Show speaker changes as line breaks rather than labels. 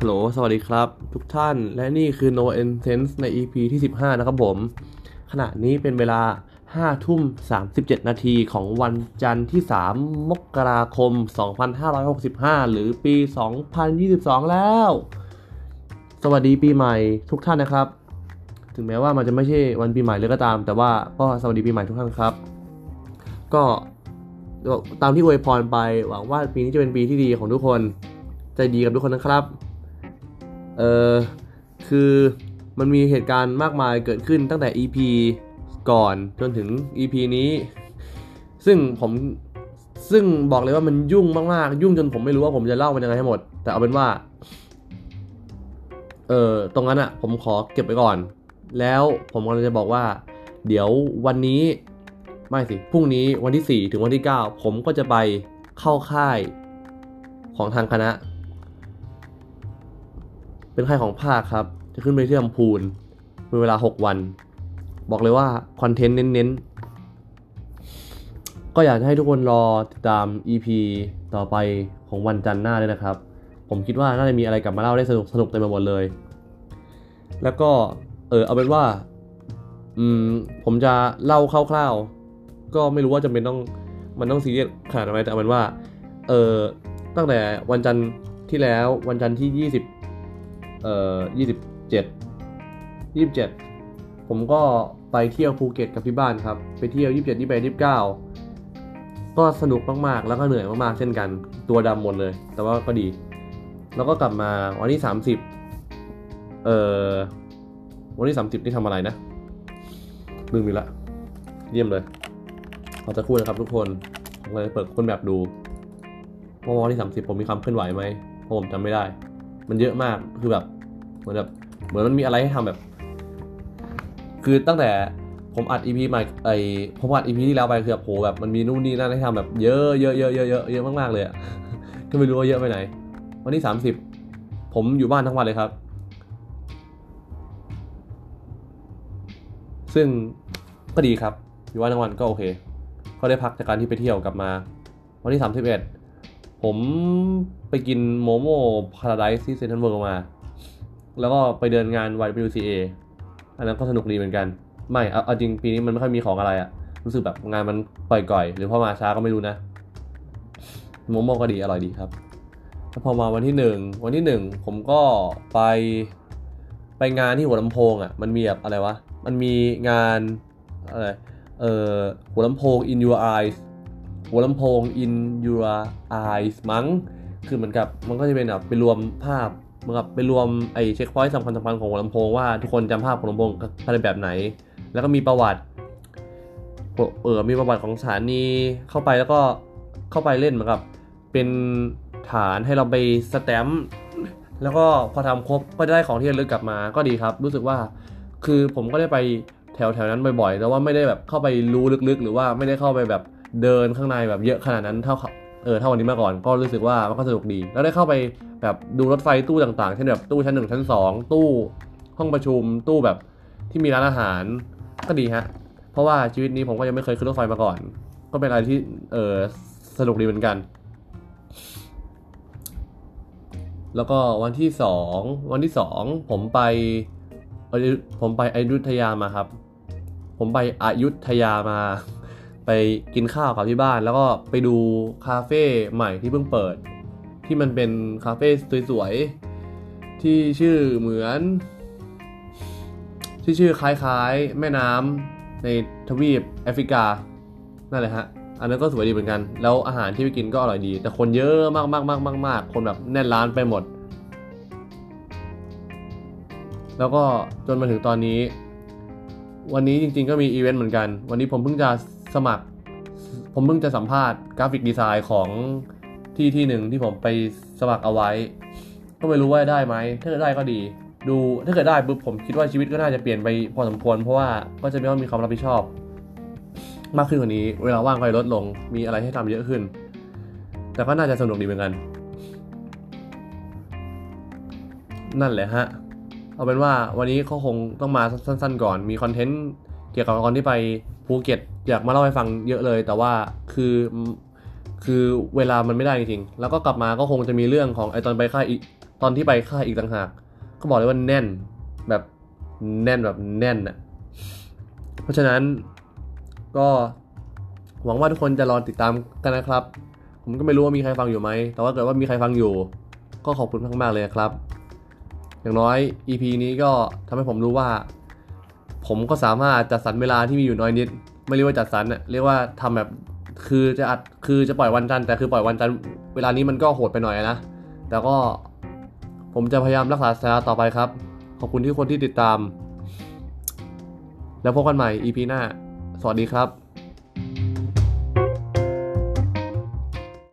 ฮัลโหล สวัสดีครับ ทุกท่าน และนี่คือ No e n s e n s e ใน EP ที่ 15 นะครับผม ขณะนี้เป็นเวลา 5 ทุ่ม 37 นาทีของวันจันทร์ที่ 3 มกราคม 2565 หรือปี 2022 แล้ว สวัสดีปีใหม่ทุกท่านนะครับ ถึงแม้ว่ามันจะไม่ใช่วันปีใหม่เลยก็ตาม แต่ว่าก็สวัสดีปีใหม่ทุกท่านครับ ก็ตามที่อวยพรไปหวังว่าปีนี้จะเป็นปีที่ดีของทุกคน ใจดีกับทุกคนนะครับ เออคือมันมีเหตุการณ์มากมายเกิดขึ้นตั้งแต่ EP ก่อนจนถึง EP นี้ ซึ่งผมซึ่งบอกเลยว่ามันยุ่งมากๆ ยุ่งจนผมไม่รู้ว่าผมจะเล่ามันยังไงให้หมด แต่เอาเป็นว่า เออตรงนั้นอะผมขอเก็บไปก่อน แล้วผมกำลังจะบอกว่า เดี๋ยววันนี้ไม่สิพรุ่งนี้วันที่ 4 ถึงวันที่ 9 ผมก็จะไปเข้าค่ายของทางคณะ เป็นค่ายของภาคครับ จะขึ้นไปที่ลำพูนเป็นเวลา 6 วัน บอกเลยว่าคอนเทนต์เน้นๆ ก็อยากให้ทุกคนรอติดตาม EP ต่อไปของวันจันทร์หน้าด้วยนะครับ ผมคิดว่าน่าจะมีอะไรกลับมาเล่าได้สนุกสนุกเต็มไปหมดเลย แล้วก็เออเอาเป็นว่าอืมผมจะเล่าคร่าวๆ ก็ไม่รู้ว่าจำเป็นต้องมันต้องซีเรียสขนาดไหนแต่เอาเป็นว่าเออตั้งแต่วันจันทร์ที่แล้ววันจันทร์ที่ 20 เอ่อยี่สิบเจ็ดยี่สิบเจ็ดผมก็ไปเที่ยวภูเก็ตกับที่บ้านครับ ไปเที่ยวยี่สิบเจ็ดยี่สิบแปดยี่สิบเก้าก็สนุกมากๆ แล้วก็เหนื่อยมากๆ เช่นกัน ตัวดำหมดเลย แต่ว่าก็ดี แล้วก็กลับมาวันที่สามสิบเอ่อวันที่สามสิบนี่ทำอะไรนะลืมไปละเยี่ยมเลยขอจะพูดนะครับทุกคนผมเลยเปิดคนแบบดูว่าวันที่สามสิบผมมีความเคลื่อนไหวไหมเพราะผมจำไม่ได้ มันเยอะมากคือแบบ เหมือนแบบเหมือนมันมีอะไรให้ทำแบบ คือตั้งแต่ผมอัดอีพีใหม่ไอผมอัดอีพีที่แล้วไปคือแบบโหแบบมันมีนู่นนี่นั่นให้ทำแบบเยอะเยอะเยอะเยอะเยอะเยอะมากๆเลยอะก็ไม่รู้ว่าเยอะไปไหน วันที่สามสิบผมอยู่บ้านทั้งวันเลยครับ ซึ่งก็ดีครับอยู่บ้านทั้งวันก็โอเคก็ได้พักจากการที่ไปเที่ยวกลับมา วันที่สามสิบเอ็ดผมไปกินโมโม่พาราไดซ์ที่เซนทรัลเวิลด์มา แล้วก็ไปเดินงาน YWCA อันนั้นก็สนุกดีเหมือนกัน ไม่เอาเอาจริงปีนี้มันไม่ค่อยมีของอะไรอะรู้สึกแบบงานมันปล่อยก่อยหรือพอมาช้าก็ไม่รู้นะโมโม่ก็ดีอร่อยดีครับแล้วพอมาวันที่หนึ่งวันที่หนึ่งผมก็ไปไปงานที่หัวลำโพงอะมันมีแบบอะไรวะมันมีงานอะไรเอ่อหัวลำโพง in your eyes หัวลำโพง in your eyes มั้งคือเหมือนกับมันก็จะเป็นแบบไปรวมภาพ เหมือนกับไปรวมไอ้เช็คพอยต์สำคัญสำคัญของหัวลำโพงว่าทุกคนจำภาพหัวลำโพงอะไรแบบไหน แล้วก็มีประวัติเออมีประวัติของสถานีเข้าไปแล้วก็เข้าไปเล่นเหมือนกับเป็นฐานให้เราไปสแตมป์แล้วก็พอทำครบก็ได้ของที่ระลึกกลับมาก็ดีครับ รู้สึกว่าคือผมก็ได้ไปแถวแถวนั้นบ่อยๆแต่ว่าไม่ได้แบบเข้าไปรู้ลึกๆ หรือว่าไม่ได้เข้าไปแบบเดินข้างในแบบเยอะขนาดนั้นเท่า เออเท่าวันนี้มาก่อนก็รู้สึกว่ามันก็สนุกดี แล้วได้เข้าไปแบบดูรถไฟตู้ต่างๆเช่นแบบตู้ชั้นหนึ่งชั้นสองตู้ห้องประชุมตู้แบบที่มีร้านอาหารก็ดีฮะ เพราะว่าชีวิตนี้ผมก็ยังไม่เคยขึ้นรถไฟมาก่อน ก็เป็นอะไรที่เออสนุกดีเหมือนกัน แล้วก็วันที่สองวันที่สองผมไปผมไปอยุธยามาครับ ผมไปอยุธยามา ไปกินข้าวกับที่บ้าน แล้วก็ไปดูคาเฟ่ใหม่ที่เพิ่งเปิด ที่มันเป็นคาเฟ่สวยๆที่ชื่อเหมือน ที่ชื่อคล้ายๆ แม่น้ำในทวีปแอฟริกานั่นแหละฮะอันนั้นก็สวยดีเหมือนกัน แล้วอาหารที่ไปกินก็อร่อยดี แต่คนเยอะมากมากมากมากมากคนแบบแน่นร้านไปหมด แล้วก็จนมาถึงตอนนี้ วันนี้จริงๆก็มีอีเวนต์เหมือนกัน วันนี้ผมเพิ่งจะ สมัคร ผมเพิ่งจะสัมภาษณ์ graphic design ของที่ที่หนึ่งที่ผมไปสมัครเอาไว้ ก็ไม่รู้ว่าได้ไหมถ้าเกิดได้ก็ดี ดูถ้าเกิดได้ปุ๊บผมคิดว่าชีวิตก็น่าจะเปลี่ยนไปพอสมควร เพราะว่าก็จะไม่ต้องมีความรับผิดชอบ มากขึ้นกว่านี้ เวลาว่างก็ลดลง มีอะไรให้ทำเยอะขึ้น แต่ก็น่าจะสนุกดีเหมือนกัน นั่นแหละฮะเอาเป็นว่าวันนี้เขาคงต้องมาสั้น ๆ ก่อนมี contentเกี่ยวกับตอนที่ไป ภูเก็ตอยากมาเล่าให้ฟังเยอะเลย แต่ว่าคือคือเวลามันไม่ได้จริงๆแล้วก็กลับมาก็คงจะมีเรื่องของไอตอนไปค่ายตอนที่ไปค่ายอีกต่างหากก็บอกเลยว่าแน่นแบบแน่นแบบแน่นอะเพราะฉะนั้นก็หวังว่าทุกคนจะรอติดตามกันนะครับ ผมก็ไม่รู้ว่ามีใครฟังอยู่ไหม แต่ว่าเกิดว่ามีใครฟังอยู่ ก็ขอบคุณมากๆเลยครับ อย่างน้อย EP นี้ก็ทำให้ผมรู้ว่า ผมก็สามารถจัดสรรเวลาที่มีอยู่น้อยนิด ไม่เรียกว่าจัดสรรอะเรียกว่าทำแบบคือจะอัดคือจะปล่อยวันจันทร์แต่คือปล่อยวันจันทร์เวลานี้มันก็โหดไปหน่อยนะแต่ก็ผมจะพยายามรักษาสายตาต่อไปครับ ขอบคุณที่คนที่ติดตาม แล้วพบกันใหม่ EP หน้า สวัสดีครับ